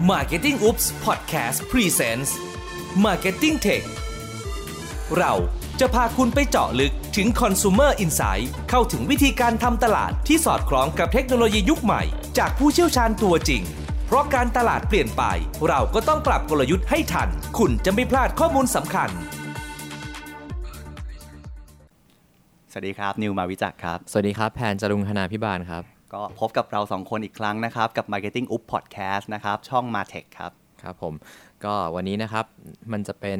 Marketing Oops Podcast Presents Marketing Tech เราจะพาคุณไปเจาะลึกถึง Consumer Insight เข้าถึงวิธีการทำตลาดที่สอดคล้องกับเทคโนโลยียุคใหม่ จากผู้เชี่ยวชาญตัวจริง เพราะการตลาดเปลี่ยนไป เราก็ต้องปรับกลยุทธ์ให้ทัน คุณจะไม่พลาดข้อมูลสำคัญ สวัสดีครับ นิวมาวิจักรครับ สวัสดีครับ แพนจรุงคณาพิบาลครับ ก็พบกับเราสองคนอีกครั้งนะครับ กับ Marketing Up Podcast นะครับ ช่อง Martech ครับ ครับผม ก็วันนี้นะครับ มันจะเป็น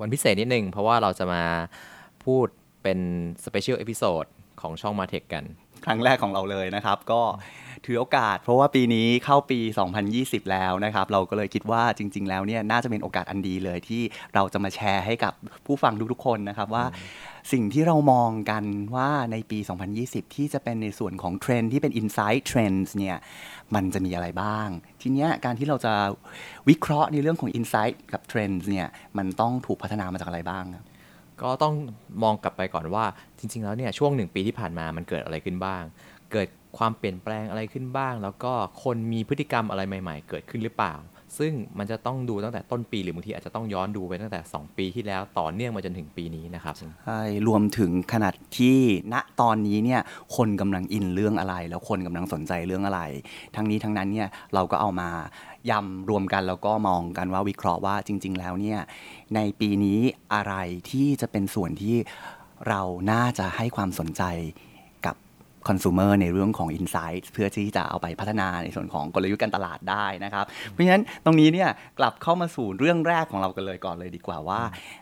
วันพิเศษนิดนึง เพราะว่าเราจะมาพูดเป็น special episodeของช่อง Martech กัน ครั้งแรกของเราเลยนะครับ ก็ถือโอกาส เพราะว่าปีนี้เข้าปี 2020 แล้วนะครับ เราก็เลยคิดว่าจริง ๆ แล้วเนี่ยน่าจะเป็นโอกาสอันดีเลยที่เราจะมาแชร์ให้กับผู้ฟังทุกๆคนนะครับว่าสิ่งที่เรามองกันว่าในปี 2020 ที่จะเป็นในส่วนของเทรนด์ที่เป็น Insight Trends เนี่ยมันจะมีอะไรบ้าง ทีเนี้ยการที่เราจะวิเคราะห์ในเรื่องของ Insight กับ Trends เนี่ยมันต้องถูกพัฒนามาจากอะไรบ้างครับ ก็ต้องมองกลับไปก่อนว่าจริง ๆ แล้วเนี่ยช่วงหนึ่งปีที่ผ่านมามันเกิดอะไรขึ้นบ้าง เกิดความเปลี่ยนแปลงอะไรขึ้นบ้าง แล้วก็คนมีพฤติกรรมอะไรใหม่ ๆ เกิดขึ้นหรือเปล่า ซึ่งมันจะต้องดูตั้งแต่ต้นปีหรือบางทีอาจจะต้องย้อนดูไปตั้งแต่ 2 ปีที่แล้วต่อเนื่องมาจนถึงปีนี้นะครับใช่รวมถึงขนาดที่ณตอนนี้เนี่ยคนกำลังอินเรื่องอะไร แล้วคนกำลังสนใจเรื่องอะไร ทั้งนี้ทั้งนั้นเนี่ยเราก็เอามา ยำรวมกันแล้วก็มองกันว่าวิเคราะห์ว่าจริง ๆ แล้วเนี่ยในปีนี้อะไรที่จะเป็นส่วนที่เราน่าจะให้ความสนใจกับคอน sumer ในเรื่องของ Insight เพื่อที่จะเอาไปพัฒนาในส่วนของกลยุทธ์การตลาดได้นะครับ เพราะฉะนั้นตรงนี้เนี่ยกลับเข้ามาสู่เรื่องแรกของเรากันเลยก่อนเลยดีกว่าว่า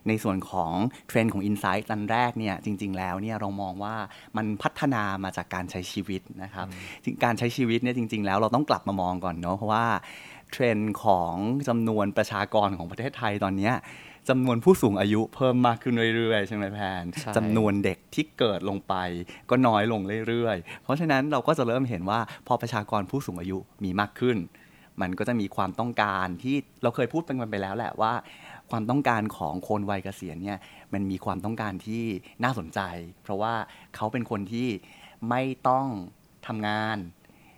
ในส่วนของเทรนด์ของ Insight อันแรกเนี่ยจริง ๆ แล้วเนี่ยเรามองว่ามันพัฒนามาจากการใช้ชีวิตนะครับจริงการใช้ชีวิตเนี่ยจริง ๆ แล้วเราต้องกลับมามองก่อนเนาะเพราะว่า เทรนด์ของจำนวนประชากรของประเทศไทยตอนเนี้ยจำนวนผู้สูงอายุเพิ่มมากขึ้นเรื่อยๆใช่ไหมแพนใช่จำนวนเด็กที่เกิดลงไปก็น้อยลงเรื่อยๆ เพราะฉะนั้นเราก็จะเริ่มเห็นว่าพอประชากรผู้สูงอายุมีมากขึ้น มันก็จะมีความต้องการที่เราเคยพูดเป็นกันไปแล้วแหละว่า ความต้องการของคนวัยเกษียณเนี่ยมันมีความต้องการที่น่าสนใจ เพราะว่าเขาเป็นคนที่ไม่ต้องทำงาน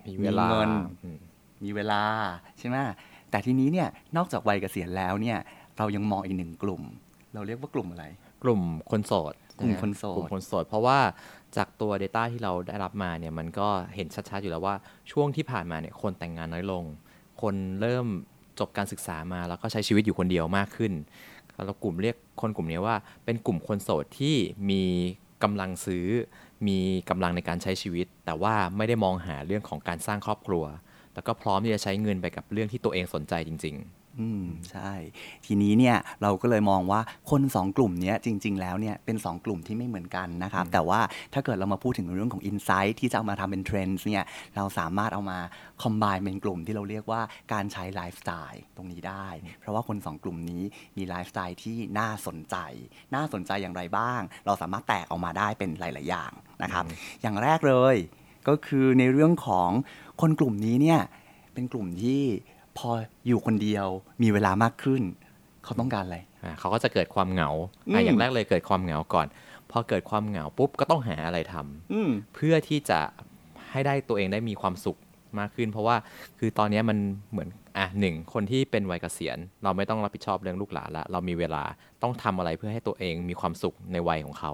มีเวลามีเงินอื มมีเวลาใช่ไหมแต่ทีนี้เนี่ยนอกจากวัยเกษียณแล้วเนี่ยเรายังมองอีกหนึ่งกลุ่ม เราเรียกว่ากลุ่มอะไร กลุ่มคนโสดกลุ่มะคนโสดกลุ่มคนโสดเพราะว่าจากตัว Data ที่เราได้รับมาเนี่ยมันก็เห็นชัดๆอยู่แล้วว่าช่วงที่ผ่านมาเนี่ยคนแต่งงานน้อยลง คนเริ่มจบการศึกษามาแล้วก็ใช้ชีวิตอยู่คนเดียวมากขึ้นเรากลุ่มเรียกคนกลุ่มนี้ว่าเป็นกลุ่มคนโสดที่มีกำลังซื้อ มีกำลังในการใช้ชีวิต แต่ว่าไม่ได้มองหาเรื่องของการสร้างครอบครัว แล้วก็พร้อมที่จะใช้เงินไปกับเรื่องที่ตัวเองสนใจจริง ๆอืมใช่ ทีนี้เนี่ยเราก็เลยมองว่าคนสองกลุ่มเนี้ยจริง ๆ แล้วเนี่ยเป็น 2 กลุ่มที่ไม่เหมือนกันนะครับ แต่ว่าถ้าเกิดเรามาพูดถึงเรื่องของ Insight ที่จะเอามาทำเป็นเทรนด์เนี่ยเราสามารถเอามาคอม b บ n เป็นกลุ่มที่เราเรียกว่าการใช้ไลฟ์สไตล์ตรงนี้ได้ เพราะว่าคน 2 กลุ่มนี้มีไลฟ์สไตล์ที่น่าสนใจ น่าสนใจอย่างไรบ้าง เราสามารถแตกออกมาได้เป็นหลาย ๆ อย่างนะครับ อย่างแรกเลยก็คือในเรื่องของ คนกลุ่มนี้เนี่ยเป็นกลุ่มที่พออยู่คนเดียวมีเวลามากขึ้น เขาต้องการอะไรอ่าเขาก็จะเกิดความเหงาอืมอะอย่างแรกเลยเกิดความเหงาก่อน พอเกิดความเหงาปุ๊บก็ต้องหาอะไรทำอืมเพื่อที่จะให้ได้ตัวเองได้มีความสุขมากขึ้น เพราะว่าคือตอนนี้มันเหมือนอะหนึ่งคนที่เป็นวัยเกษียณ เราไม่ต้องรับผิดชอบเรื่องลูกหลานละเรามีเวลาต้องทำอะไรเพื่อให้ตัวเองมีความสุขในวัยของเขา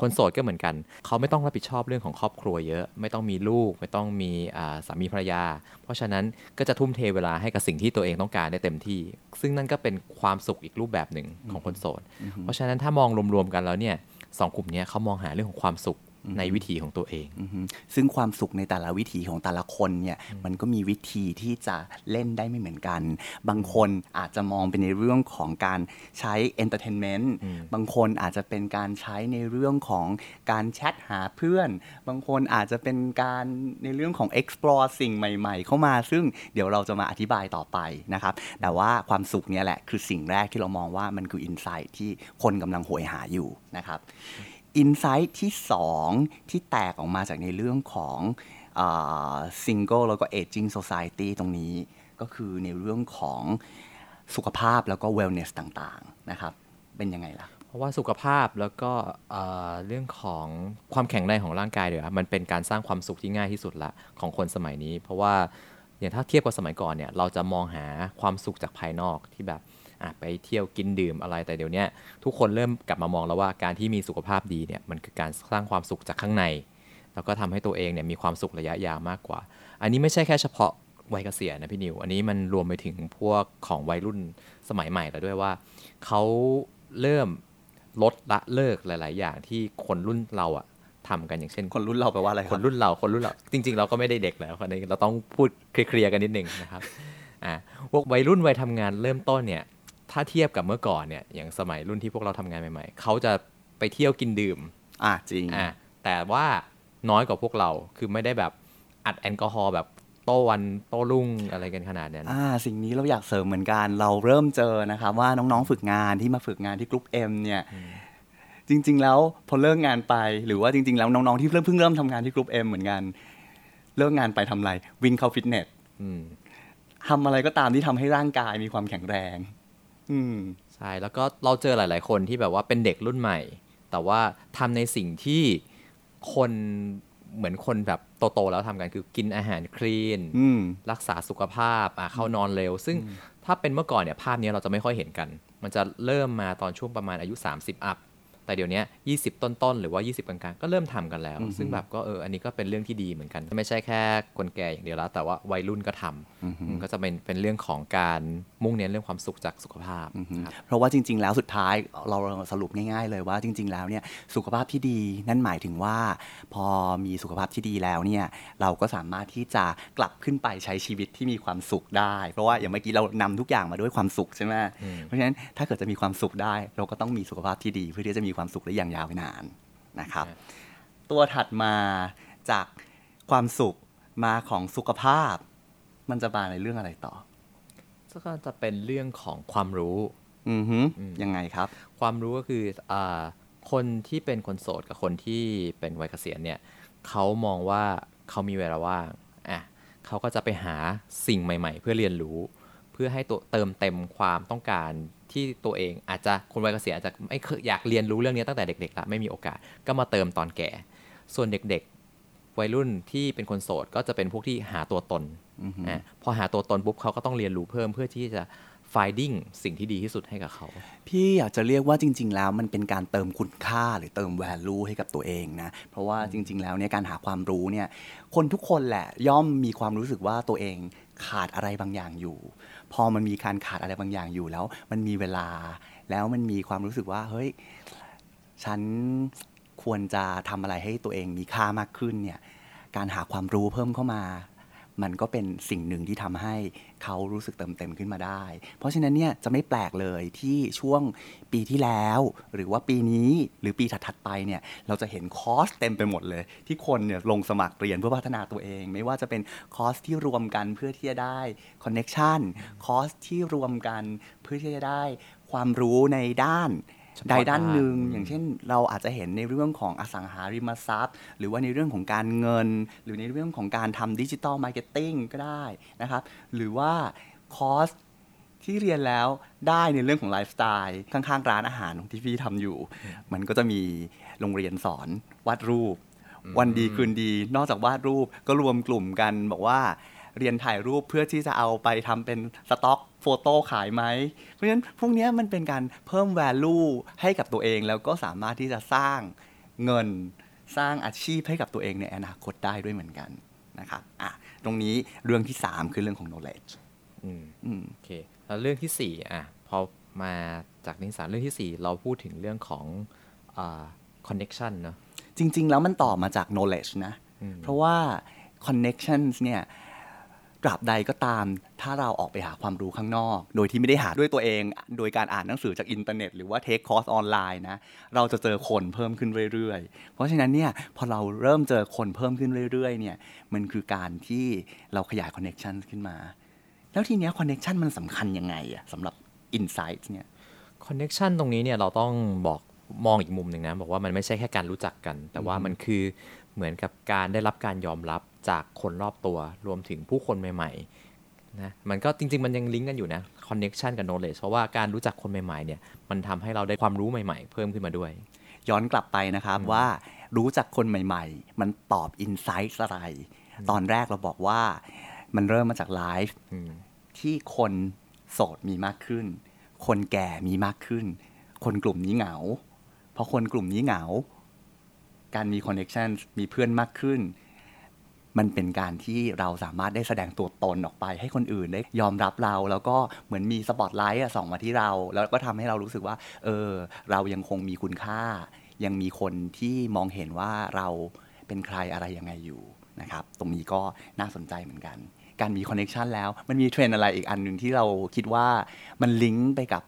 คนโสดก็เหมือนกัน เขาไม่ต้องรับผิดชอบเรื่องของครอบครัวเยอะ ไม่ต้องมีลูก ไม่ต้องมีอ่าสามีภรรยา เพราะฉะนั้นก็จะทุ่มเทเวลาให้กับสิ่งที่ตัวเองต้องการได้เต็มที่ ซึ่งนั่นก็เป็นความสุขอีกรูปแบบหนึ่งของคนโสด เพราะฉะนั้นถ้ามองรวมๆกันแล้วเนี่ยสองกลุ่มเนี้ยเขามองหาเรื่องของความสุข ในวิถีของตัวเองอือฮึซึ่งความสุขในแต่ละวิถีของแต่ละคนเนี่ยมันก็มีวิธีที่จะเล่นได้ไม่เหมือนกัน บางคนอาจจะมองเป็นในเรื่องของการใช้ entertainment บางคนอาจจะเป็นการใช้ในเรื่องของการแชทหาเพื่อน บางคนอาจจะเป็นการในเรื่องของ explore สิ่งใหม่ ๆ เข้ามา ซึ่งเดี๋ยวเราจะมาอธิบายต่อไปนะครับ แต่ว่าความสุขเนี่ยแหละคือสิ่งแรกที่เรามองว่ามันคือ insight ที่คนกำลังโหยหาอยู่นะครับ insight ที่ 2 ที่แตกออกมาจากในเรื่องของซิงเกิลแล้วก็เอจิ้งโซซ i ตี้ตรงนี้ก็คือในเรื่องของสุขภาพแล้วก็ wellness ต่างๆนะครับ เป็นยังไงล่ะ เพราะว่าสุขภาพแล้วก็เรื่องของความแข็งแรงของร่างกายเดี๋ยวมันเป็นการสร้างความสุขที่ง่ายที่สุดละของคนสมัยนี้ เพราะว่าอย่างถ้าเทียบกับสมัยก่อนเนี่ยเราจะมองหาความสุขจากภายนอกที่แบบ ไปเที่ยวกินดื่มอะไรแต่เดี๋ยวเนี้ยทุกคนเริ่มกลับมามองแล้วว่าการที่มีสุขภาพดีเนี่ยมันคือการสร้างความสุขจากข้างใน แล้วก็ทำให้ตัวเองเนี่ยมีความสุขระยะยาวมากกว่า อันนี้ไม่ใช่แค่เฉพาะวัยเกษียณนะพี่นิว อันนี้มันรวมไปถึงพวกของวัยรุ่นสมัยใหม่แล้วด้วยว่าเขาเริ่มลดละเลิกหลาย ๆ อย่างที่คนรุ่นเราอะทำกันอย่างเช่น คนรุ่นเราแปลว่าอะไรคครับนรุ่นเราคนรุ่นเราจริง ๆ เราก็ไม่ได้เด็กแล้วคนนี้เราต้องพูดเคลียร์ๆกันนิดนึงนะครับอ่าพวกวัยรุ่นวัยทำงานเริ่มต้นเนี่ย ถ้าเทียบกับเมื่อก่อนเนี่ยอย่างสมัยรุ่นที่พวกเราทำงานใหม่ๆเขาจะไปเที่ยวกินดื่ม อะจริงอ่าแต่ว่าน้อยกว่าพวกเราคือไม่ได้แบบอัดแอลกอฮอล์แบบโต้วันโต้รุ่งอะไรกันขนาดนั้นอ่าสิ่งนี้เราอยากเสริมเหมือนกัน เราเริ่มเจอนะครับว่าน้องๆฝึกงานที่มาฝึกงานที่กรุ๊ป M เนี่ยจริง ๆ แล้วพอเลิกงานไป หรือว่าจริง ๆ แล้วน้องๆที่เริ่มเพิ่งเริ่มทำงานที่ GroupM เหมือนกัน เลิกงานไปทำอะไรวิ่งเข้าฟิตเนสอืมทำอะไรก็ตามที่ทำให้ร่างกายมีความแข็งแรงอืม ใช่ แล้วก็เราเจอหลาย ๆ คนที่แบบว่าเป็นเด็กรุ่นใหม่ แต่ว่าทำในสิ่งที่คนเหมือนคนแบบโต ๆ แล้วทำกันคือกินอาหารคลีนอืมรักษาสุขภาพอะเข้านอนเร็ว ซึ่งถ้าเป็นเมื่อก่อนเนี่ยภาพนี้เราจะไม่ค่อยเห็นกัน มันจะเริ่มมาตอนช่วงประมาณอายุ 30 อัพ แต่เดี๋ยวนี้20 ต้นๆ หรือว่า 20 กลางๆ ก็เริ่มทำกันแล้วอือฮึซึ่งแบบก็เอออันนี้ก็เป็นเรื่องที่ดีเหมือนกัน ไม่ใช่แค่คนแก่อย่างเดียวแล้ว แต่ว่าวัยรุ่นก็ทำมันก็จะเป็นเป็นเรื่องของการมุ่งเน้นเรื่องความสุขจากสุขภาพครับเพราะว่าจริง ๆ แล้วสุดท้ายเราสรุปง่าย ๆ เลยว่าจริง ๆ แล้วเนี่ยสุขภาพที่ดีนั่นหมายถึงว่า พอมีสุขภาพที่ดีแล้วเนี่ยเราก็สามารถที่จะกลับขึ้นไปใช้ชีวิตที่มีความสุขได้ เพราะว่าอย่างเมื่อกี้เรานำทุกอย่างมาด้วยความสุขใช่ไหมเพราะฉะนั้นถ้าเกิดจะมีความสุขได้ เราก็ต้องมีสุขภาพที่ดีเพื่อที่จะมีความสุขได้อย่างยาวนานนะครับครับ ตัวถัดมาจากความสุขมาของสุขภาพ มันจะมาในเรื่องอะไรต่อก็จะเป็นเรื่องของความรู้ อือฮึยังไงครับ ความรู้ก็คืออาคนที่เป็นคนโสดกับคนที่เป็นวัยเกษียณเนี่ยเขามองว่าเขามีเวลาว่างอะเขาก็จะไปหาสิ่งใหม่ ๆ เพื่อเรียนรู้เพื่อให้ตัวเติมเต็มความต้องการที่ตัวเองอาจจะคนวัยเกษียณอาจจะไม่เคยอยากเรียนรู้เรื่องนี้ตั้งแต่เด็กๆละไม่มีโอกาสก็มาเติมตอนแก่ ส่วนเด็กๆ วัยรุ่นที่เป็นคนโสดก็จะเป็นพวกที่หาตัวตนอะพอหาตัวตนปุ๊บเขาก็ต้องเรียนรู้เพิ่มเพื่อที่จะ finding สิ่งที่ดีที่สุดให้กับเขา พี่อยากจะเรียกว่าจริง ๆ แล้วมันเป็นการเติมคุณค่าหรือเติม value ให้กับตัวเองนะ เพราะว่าจริง ๆ แล้วเนี่ยการหาความรู้เนี่ยคนทุกคนแหละย่อมมีความรู้สึกว่าตัวเอง ขาดอะไรบางอย่างอยู่ พอมันมีการขาดอะไรบางอย่างอยู่แล้ว มันมีเวลา แล้วมันมีความรู้สึกว่า เฮ้ย ฉันควรจะทำอะไรให้ตัวเองมีค่ามากขึ้นเนี่ย การหาความรู้เพิ่มเข้ามา มันก็เป็นสิ่งหนึ่งที่ทำให้เขารู้สึกเติมเต็มขึ้นมาได้ เพราะฉะนั้นเนี่ยจะไม่แปลกเลยที่ช่วงปีที่แล้ว หรือว่าปีนี้หรือปีถัดๆไปเนี่ยเราจะเห็นคอร์สเต็มไปหมดเลย ที่คนเนี่ยลงสมัครเรียนเพื่อพัฒนาตัวเอง ไม่ว่าจะเป็นคอร์สที่รวมกันเพื่อที่จะได้ connection คอร์สที่รวมกันเพื่อที่จะได้ความรู้ในด้าน ใดด้านหนึ่งด้านอย่างเช่นเราอาจจะเห็นในเรื่องของอสังหาริมทรัพย์ หรือว่าในเรื่องของการเงิน หรือในเรื่องของการทำดิจิ t a ลมาร์เก็ตติ้งก็ได้นะครับหรือว่าคอร์สที่เรียนแล้วได้ในเรื่องของไลฟ์สไตล์ข้างๆ ร้านอาหารที่พี่ทำอยู่ มันก็จะมีโรงเรียนสอนวาดรูป วันดีคืนดี นอกจากวาดรูปก็รวมกลุ่มกันบอกว่า เรียนถ่ายรูปเพื่อที่จะเอาไปทำเป็น stock photo ขายไหม เพราะฉะนั้นพวกเนี้ยมันเป็นการเพิ่ม value ให้กับตัวเอง แล้วก็สามารถที่จะสร้างเงินสร้างอาชีพให้กับตัวเองในอนาคตได้ด้วยเหมือนกันนะครับอะตรงนี้เรื่องที่ 3 คือเรื่องของ knowledge อืมอืมโอเคแล้วเรื่องที่สี่อะพอมาจากนิสสานเรื่องที่สี่เราพูดถึงเรื่องของอ่า connection เนอะจริง ๆ แล้วมันต่อมาจาก knowledge นะอืมเพราะว่า connections เนี่ย ตราบใดก็ตาม ถ้าเราออกไปหาความรู้ข้างนอก โดยที่ไม่ได้หาด้วยตัวเอง โดยการอ่านหนังสือจากอินเทอร์เน็ตหรือว่า take คอร์สออนไลน์นะ เราจะเจอคนเพิ่มขึ้นเรื่อยๆ เพราะฉะนั้นเนี่ยพอเราเริ่มเจอคนเพิ่มขึ้นเรื่อยๆเนี่ยมันคือการที่เราขยาย connection ขึ้นมา แล้วทีเนี้ย connection มันสำคัญยังไงอะสำหรับ insight เนี่ย connection ตรงนี้เนี่ยเราต้องบอกมองอีกมุมหนึ่งนะ บอกว่ามันไม่ใช่แค่การรู้จักกัน แต่ว่ามันคือเหมือนกับการได้รับการยอมรับ จากคนรอบตัวรวมถึงผู้คนใหม่ๆนะมันก็จริง ๆ มันยังลิงก์กันอยู่นะ connection กับ knowledge เพราะว่าการรู้จักคนใหม่ๆเนี่ยมันทำให้เราได้ความรู้ใหม่ๆ เพิ่มขึ้นมาด้วย ย้อนกลับไปนะครับว่ารู้จักคนใหม่ ๆ มันตอบอินไซต์อะไร ตอนแรกเราบอกว่ามันเริ่มมาจากไลฟ์อืมที่คนโสดมีมากขึ้น คนแก่มีมากขึ้น คนกลุ่มนี้เหงา เพราะคนกลุ่มนี้เหงา การมีคอนเน t ชันมีเพื่อนมากขึ้น มันเป็นการที่เราสามารถได้แสดงตัวตนออกไป ให้คนอื่นได้ยอมรับเรา แล้วก็เหมือนมีสปอตไลท์ส่องมาที่เรา แล้วก็ทำให้เรารู้สึกว่า เออ เรายังคงมีคุณค่า ยังมีคนที่มองเห็นว่าเราเป็นใครอะไรยังไงอยู่นะครับ ตรงนี้ก็น่าสนใจเหมือนกัน การมีคอนเน t ชันแล้ว มันมีเทรนอะไรอีกอันหนึ่งที่เราคิดว่ามันลิงก์ไปกับ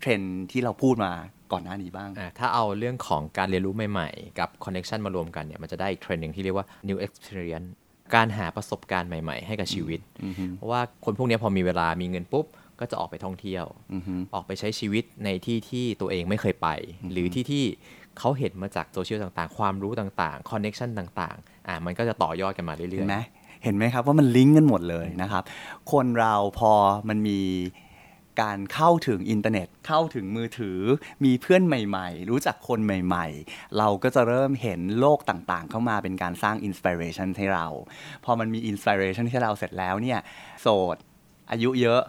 เทรนที่เราพูดมาก่อนหน้านี้บ้าง ถ้าเอาเรื่องของการเรียนรู้ใหม่ ๆ กับ connection มารวมกันเนี่ย มันจะได้อีกเทรนด์หนึ่งที่เรียกว่า new experience การหาประสบการณ์ใหม่ๆ ให้กับชีวิต เพราะว่าคนพวกเนี้ยพอมีเวลามีเงินปุ๊บ ก็จะออกไปท่องเที่ยวอือฮึออกไปใช้ชีวิตในที่ที่ตัวเองไม่เคยไป หรือที่ที่เขาเห็นมาจากโซเชียลต่างๆ ความรู้ต่างๆ connection ต่างๆ อะมันก็จะต่อยอดกันมาเรื่เห็อยนไหมเห็นไหมครับว่ามันลิงก์กันหมดเลยนะครับ คนเราพอมันมี การเข้าถึงอินเทอร์เน็ต เข้าถึงมือถือ มีเพื่อนใหม่ๆ รู้จักคนใหม่ๆ เราก็จะเริ่มเห็นโลกต่างๆ เข้ามาเป็นการสร้าง inspiration ให้เรา พอมันมี inspiration ให้เราเสร็จแล้วเนี่ยโสด อายุเยอะ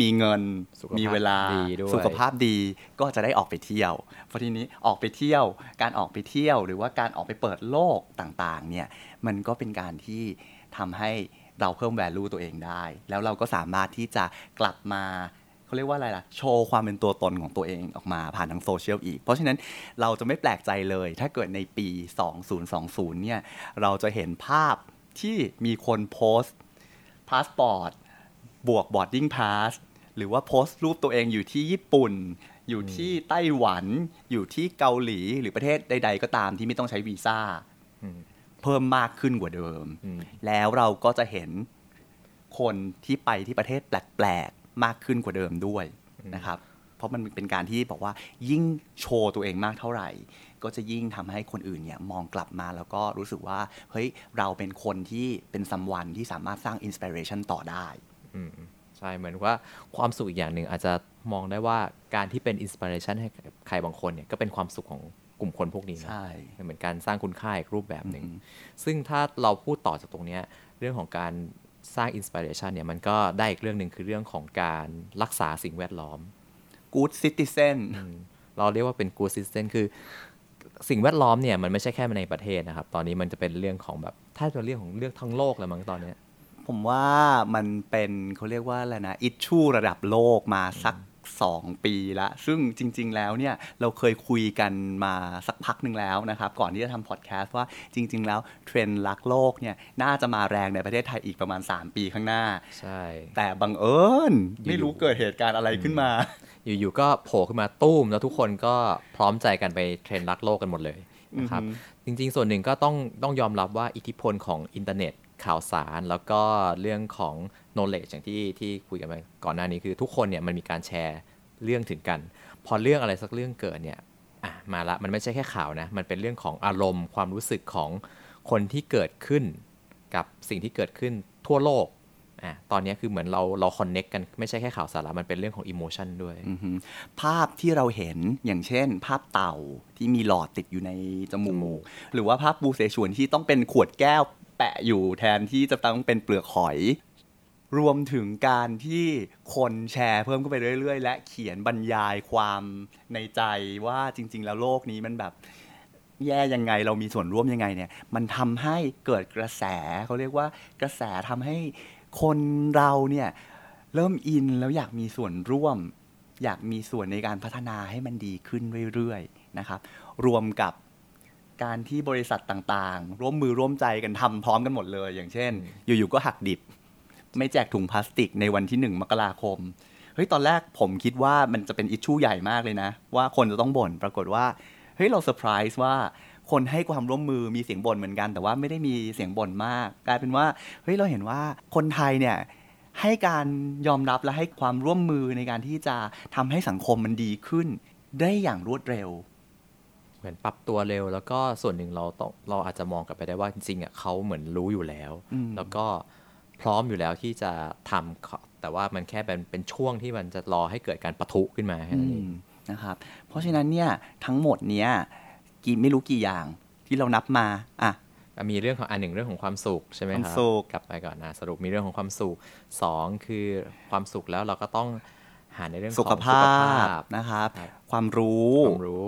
มีเงินสุขภาพมีเวลาดีด้วยสุขภาพดีก็จะได้ออกไปเที่ยวเพราะทีนี้ออกไปเที่ยว การออกไปเที่ยว หรือว่าการออกไปเปิดโลกต่างๆเนี่ยมันก็เป็นการที่ทำให้เราเพิ่ม value ตัวเองได้ แล้วเราก็สามารถที่จะกลับมา เขาเรียกว่าอะไรล่ะ โชว์ความเป็นตัวตนของตัวเองออกมาผ่านทางโซเชียลอีก เพราะฉะนั้นเราจะไม่แปลกใจเลย ถ้าเกิดในปี 2020 เนี่ย เราจะเห็นภาพที่มีคนโพสต์พาสปอร์ตบวก boarding pass หรือว่าโพสต์รูปตัวเองอยู่ที่ญี่ปุ่น อยู่ที่ไต้หวัน อยู่ที่เกาหลีหรือประเทศใด ๆ ก็ตามที่ไม่ต้องใช้วีซ่าอืมเพิ่มมากขึ้นกว่าเดิมอืมแล้วเราก็จะเห็นคนที่ไปที่ประเทศแปลกๆ มากขึ้นกว่าเดิมด้วยนะครับเพราะมันเป็นการที่บอกว่ายิ่งโชว์ตัวเองมากเท่าไหร่ ก็จะยิ่งทำให้คนอื่นเนี่ยมองกลับมาแล้วก็รู้สึกว่าเฮ้ยเราเป็นคนที่เป็นซัมวันที่สามารถสร้างอินสปิเรชันต่อได้อืมใช่เหมือนว่าความสุขอีกอย่างหนึ่งอาจจะมองได้ว่าการที่เป็นอินสปิเรชันให้กับใครบางคนเนี่ยก็เป็นความสุขของกลุ่มคนพวกนี้นะใช่เหมือนการสร้างคุณค่าอีกรูปแบบหนึ่งอืมซึ่งถ้าเราพูดต่อจากตรงเนี้ยเรื่องของการ สร้างอินสปิเรชันเนี่ยมันก็ได้อีกเรื่องหนึ่งคือเรื่องของการรักษาสิ่งแวดล้อม good citizen เราเรียกว่าเป็น good system คือสิ่งแวดล้อมเนี่ยมันไม่ใช่แค่ในประเทศนะครับ ตอนนี้มันจะเป็นเรื่องของแบบถ้าจะเรื่องของเรื่องทั้งโลกเลยมั้งตอนเนี้ยผมว่ามันเป็นเขาเรียกว่าอะไรนะ issue ระดับโลกมาสัก สองปีละซึ่งจริง ๆ แล้วเนี่ยเราเคยคุยกันมาสักพักหนึ่งแล้วนะครับ ก่อนที่จะทำพอดแคสต์ว่าจริง ๆ แล้วเทรนด์รักโลกเนี่ยน่าจะมาแรงในประเทศไทยอีกประมาณ 3 ปีข้างหน้า ใช่ แต่บังเอิญอยู่ๆไม่รู้เกิดเหตุการณ์อะไรขึ้นมา อยู่ๆก็โผล่ขึ้นมาตุ้ม แล้วทุกคนก็พร้อมใจกันไปเทรนด์รักโลกกันหมดเลยนะครับอือฮึจริง ๆ ส่วนหนึ่งก็ต้องต้องยอมรับว่าอิทธิพลของอินเทอร์เน็ต ข่าวสารแล้วก็เรื่องของ knowledge อย่างที่ที่คุยกันไปก่อนหน้านี้คือทุกคนเนี่ยมันมีการแชร์เรื่องถึงกัน พอเรื่องอะไรสักเรื่องเกิดเนี่ยอะมาละมันไม่ใช่แค่ข่าวนะมันเป็นเรื่องของอารมณ์ ความรู้สึกของคนที่เกิดขึ้น กับสิ่งที่เกิดขึ้นทั่วโลกอะตอนนี้คือเหมือนเราเรา con nect กันไม่ใช่แค่ข่าวสารมันเป็นเรื่องของ emotion ด้วยอือฮึภาพที่เราเห็นอย่างเช่น ภาพเต่าที่มีหลอดติดอยู่ในจมูจมูกกหรือว่าภาพบูเสฉวนที่ต้องเป็นขวดแก้ว แปะอยู่แทนที่จะต้องเป็นเปลือกหอย รวมถึงการที่คนแชร์เพิ่มขึ้นไปเรื่อย ๆ และเขียนบรรยายความในใจว่าจริง ๆ แล้วโลกนี้มันแบบแย่ยังไงเรามีส่วนร่วมยังไงเนี่ย มันทำให้เกิดกระแสเขาเรียกว่ากระแสทำให้คนเราเนี่ยเริ่มอินแล้วอยากมีส่วนร่วม อยากมีส่วนในการพัฒนาให้มันดีขึ้นเรื่อยๆนะครับ รวมกับ การที่บริษัทต่างๆ ร่วมมือร่วมใจกันทำพร้อมกันหมดเลย อย่างเช่น อยู่ๆก็หักดิบ ไม่แจกถุงพลาสติกในวันที่หนึ่งมกราคมเฮ้ยตอนแรกผมคิดว่ามันจะเป็นอิชชูใหญ่มากเลยนะ ว่าคนจะต้องบ่นปรากฏว่าเฮ้ยเราเซอร์ไพรส์ว่าคนให้ความร่วมมือมีเสียงบ่นเหมือนกัน แต่ว่าไม่ได้มีเสียงบ่นมาก กลายเป็นว่าเฮ้ยเราเห็นว่าคนไทยเนี่ยให้การยอมรับและให้ความร่วมมือในการที่จะทำให้สังคมมันดีขึ้น ได้อย่างรวดเร็วเห มือนปรับตัวเร็ว แล้วก็ส่วนหนึ่งเราต้องเราอาจจะมองกลับไปได้ว่าจริงๆอะเขาเหมือนรู้อยู่แล้วอืมแล้วก็พร้อมอยู่แล้วที่จะทำขอแต่ว่ามันแค่เป็นเป็นช่วงที่มันจะรอให้เกิดการปะทุขึ้นมาแค่นั้นเองอืมนะครับเพราะฉะนั้นเนี่ยทั้งหมดเนี้ยกี่ไม่รู้กี่อย่างที่เรานับมาอะมีเรื่องของอันหนึ่งเรื่องของความสุขใช่ไหมความครับสุขกลับไปก่อนนะสรุปมีเรื่องของความสุขสองคือความสุขแล้วเราก็ต้องหาในเรื่องของสุขภาสุขพนะครับครับ ความรู้ความรู้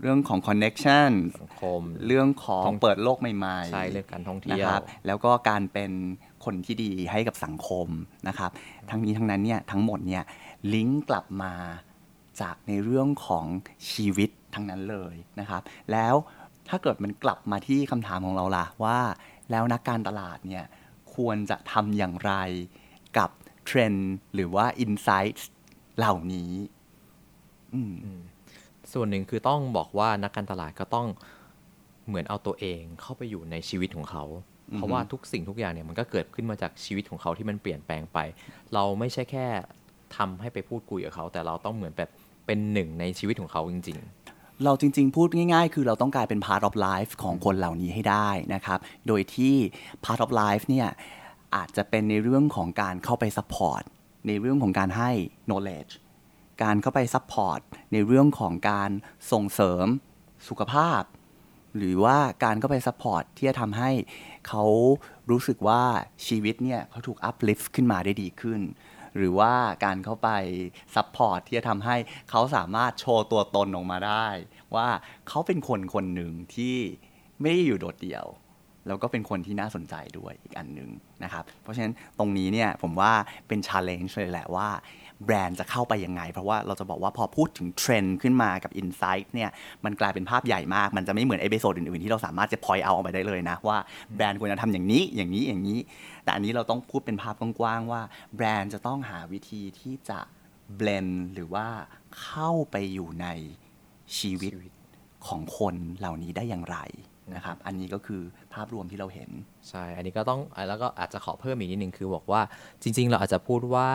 เรื่องของ connection สังคมเรื่องของท่องเปิดโลกใหม่ๆใช่เรื่องการท่องนะเที่ยควรับแล้วก็การเป็นคนที่ดีให้กับสังคมนะครับ ทั้งนี้ทั้งนั้นเนี่ยทั้งหมดเนี่ยลิงก์กลับมาจากในเรื่องของชีวิตทั้งนั้นเลยนะครับ แล้วถ้าเกิดมันกลับมาที่คำถามของเราล่ะว่าแล้วนักการตลาดเนี่ยควรจะทำอย่างไรกับเทรนด์หรือว่าอินไซต์เหล่านี้ อืม ส่วนหนึ่งคือต้องบอกว่านักการตลาดก็ต้องเหมือนเอาตัวเองเข้าไปอยู่ในชีวิตของเขา เพราะว่าทุกสิ่งทุกอย่างเนี่ยมันก็เกิดขึ้นมาจากชีวิตของเขาที่มันเปลี่ยนแปลงไป เราไม่ใช่แค่ทำให้ไปพูดคุยกับเขา แต่เราต้องเหมือนแบบเป็นหนึ่งในชีวิตของเขาจริงเราจริง ๆ พูดง่ายๆ คือเราต้องกลายเป็น part of life ของคนเหล่านี้ให้ได้นะครับ โดยที่ part of life เนี่ยอาจจะเป็นในเรื่องของการเข้าไป support ในเรื่องของการให้ knowledge การเข้าไป support ในเรื่องของการส่งเสริมสุขภาพ หรือว่าการเข้าไป support ที่จะทำให้เขารู้สึกว่าชีวิตเนี่ยเขาถูก uplift ขึ้นมาได้ดีขึ้น หรือว่าการเข้าไป support ที่จะทำให้เขาสามารถโชว์ตัวตนออกมาได้ ว่าเขาเป็นคนคนหนึ่งที่ไม่ได้อยู่โดดเดี่ยวแล้วก็เป็นคนที่น่าสนใจด้วยอีกอันหนึ่งนะครับ เพราะฉะนั้นตรงนี้เนี่ยผมว่าเป็น challenge เลยแหละว่า แบรนด์จะเข้าไปยังไง เพราะว่าเราจะบอกว่าพอพูดถึงเทรนด์ขึ้นมากับ Insight เนี่ยมันกลายเป็นภาพใหญ่มาก มันจะไม่เหมือน episode อื่นๆ ที่เราสามารถจะ point out ออกไปได้เลยนะ ว่าแบรนด์ควรจะทำอย่างนี้อย่างนี้อย่างนี้ แต่อันนี้เราต้องพูดเป็นภาพกว้างๆว่าแบรนด์จะต้องหาวิธีที่จะ blend หรือว่าเข้าไปอยู่ในชีวิตของคนเหล่านี้ได้อย่างไรนะครับ อันนี้ก็คือภาพรวมที่เราเห็น ใช่ อันนี้ก็ต้อง แล้วก็อาจจะขอเพิ่มอีกนิดนึงคือบอกว่าจริง ๆ เราอาจจะพูดว่า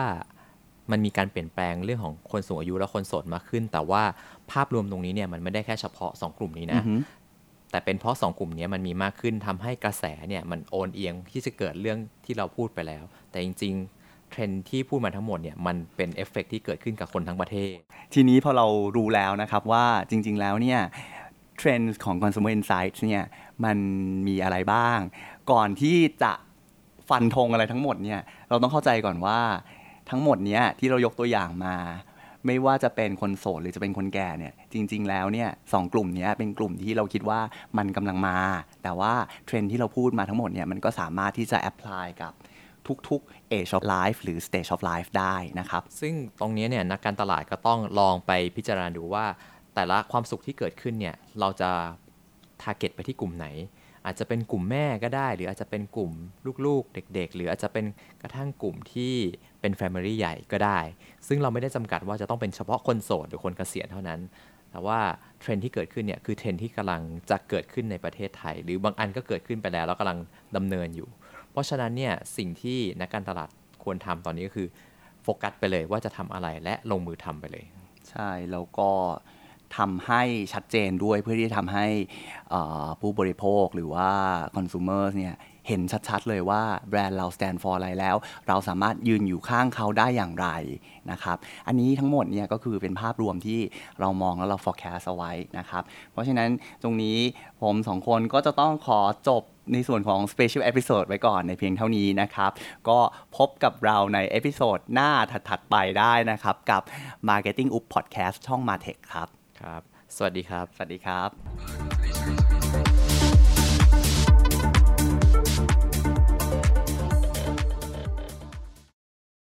มันมีการเปลี่ยนแปลงเรื่องของคนสูงอายุและคนโสดมากขึ้น แต่ว่าภาพรวมตรงนี้เนี่ยมันไม่ได้แค่เฉพาะ 2 กลุ่มนี้นะ แต่เป็นเพราะ 2 กลุ่มนี้มันมีมากขึ้นทำให้กระแสเนี่ยมันโอนเอียงที่จะเกิดเรื่องที่เราพูดไปแล้ว แต่จริงๆเทรนด์ที่พูดมาทั้งหมดเนี่ยมันเป็นเอฟเฟกต์ที่เกิดขึ้นกับคนทั้งประเทศ ทีนี้พอเรารู้แล้วนะครับว่าจริง ๆ แล้วเนี่ยเทรนด์ของ consumer insights เนี่ยมันมีอะไรบ้าง ก่อนที่จะฟันธงอะไรทั้งหมดเนี่ยเราต้องเข้าใจก่อนว่า ทั้งหมดเนี้ยที่เรายกตัวอย่างมา ไม่ว่าจะเป็นคนโสดหรือจะเป็นคนแก่เนี่ย จริง ๆ แล้วเนี่ยสองกลุ่มนี้เป็นกลุ่มที่เราคิดว่ามันกำลังมา แต่ว่าเทรนด์ที่เราพูดมาทั้งหมดเนี่ยมันก็สามารถที่จะ apply กับทุกๆ age of life หรือ stage of life ได้นะครับ ซึ่งตรงนี้เนี่ยนักการตลาดก็ต้องลองไปพิจารณาดูว่า แต่ละความสุขที่เกิดขึ้นเนี่ยเราจะ target ไปที่กลุ่มไหน อาจจะเป็นกลุ่มแม่ก็ได้ หรืออาจจะเป็นกลุ่มลูกๆ เด็ก ๆ หรืออาจจะเป็นกระทั่งกลุ่มที่ เป็น family ใหญ่ก็ได้ ซึ่งเราไม่ได้จำกัดว่าจะต้องเป็นเฉพาะคนโสดหรือคนเกษียณเท่านั้น แต่ว่าเทรนด์ที่เกิดขึ้นเนี่ยคือเทรนด์ที่กำลังจะเกิดขึ้นในประเทศไทย หรือบางอันก็เกิดขึ้นไปแล้วแล้วกำลังดำเนินอยู่ เพราะฉะนั้นเนี่ยสิ่งที่นักการตลาดควรทำตอนนี้ก็คือ fo cus ไปเลยว่าจะทำอะไรและลงมือทำไปเลย ใช่แล้วก็ ทำให้ชัดเจนด้วยเพื่อที่จะทำให้ผู้บริโภคหรือว่า consumer เนี่ยเห็นชัดๆเลยว่าแบรนด์เรา stand for อะไรแล้ว เราสามารถยืนอยู่ข้างเขาได้อย่างไรนะครับ อันนี้ทั้งหมดเนี่ยก็คือเป็นภาพรวมที่เรามองแล้วเรา forecast เอาไว้นะครับ เพราะฉะนั้นตรงนี้ผมสองคนก็จะต้องขอจบในส่วนของ special episode ไว้ก่อนในเพียงเท่านี้นะครับ ก็พบกับเราใน episode หน้าถัดๆไปได้นะครับ กับ Marketing Oops Podcast ช่อง Martech ครับ ครับ สวัสดีครับ สวัสดีครับ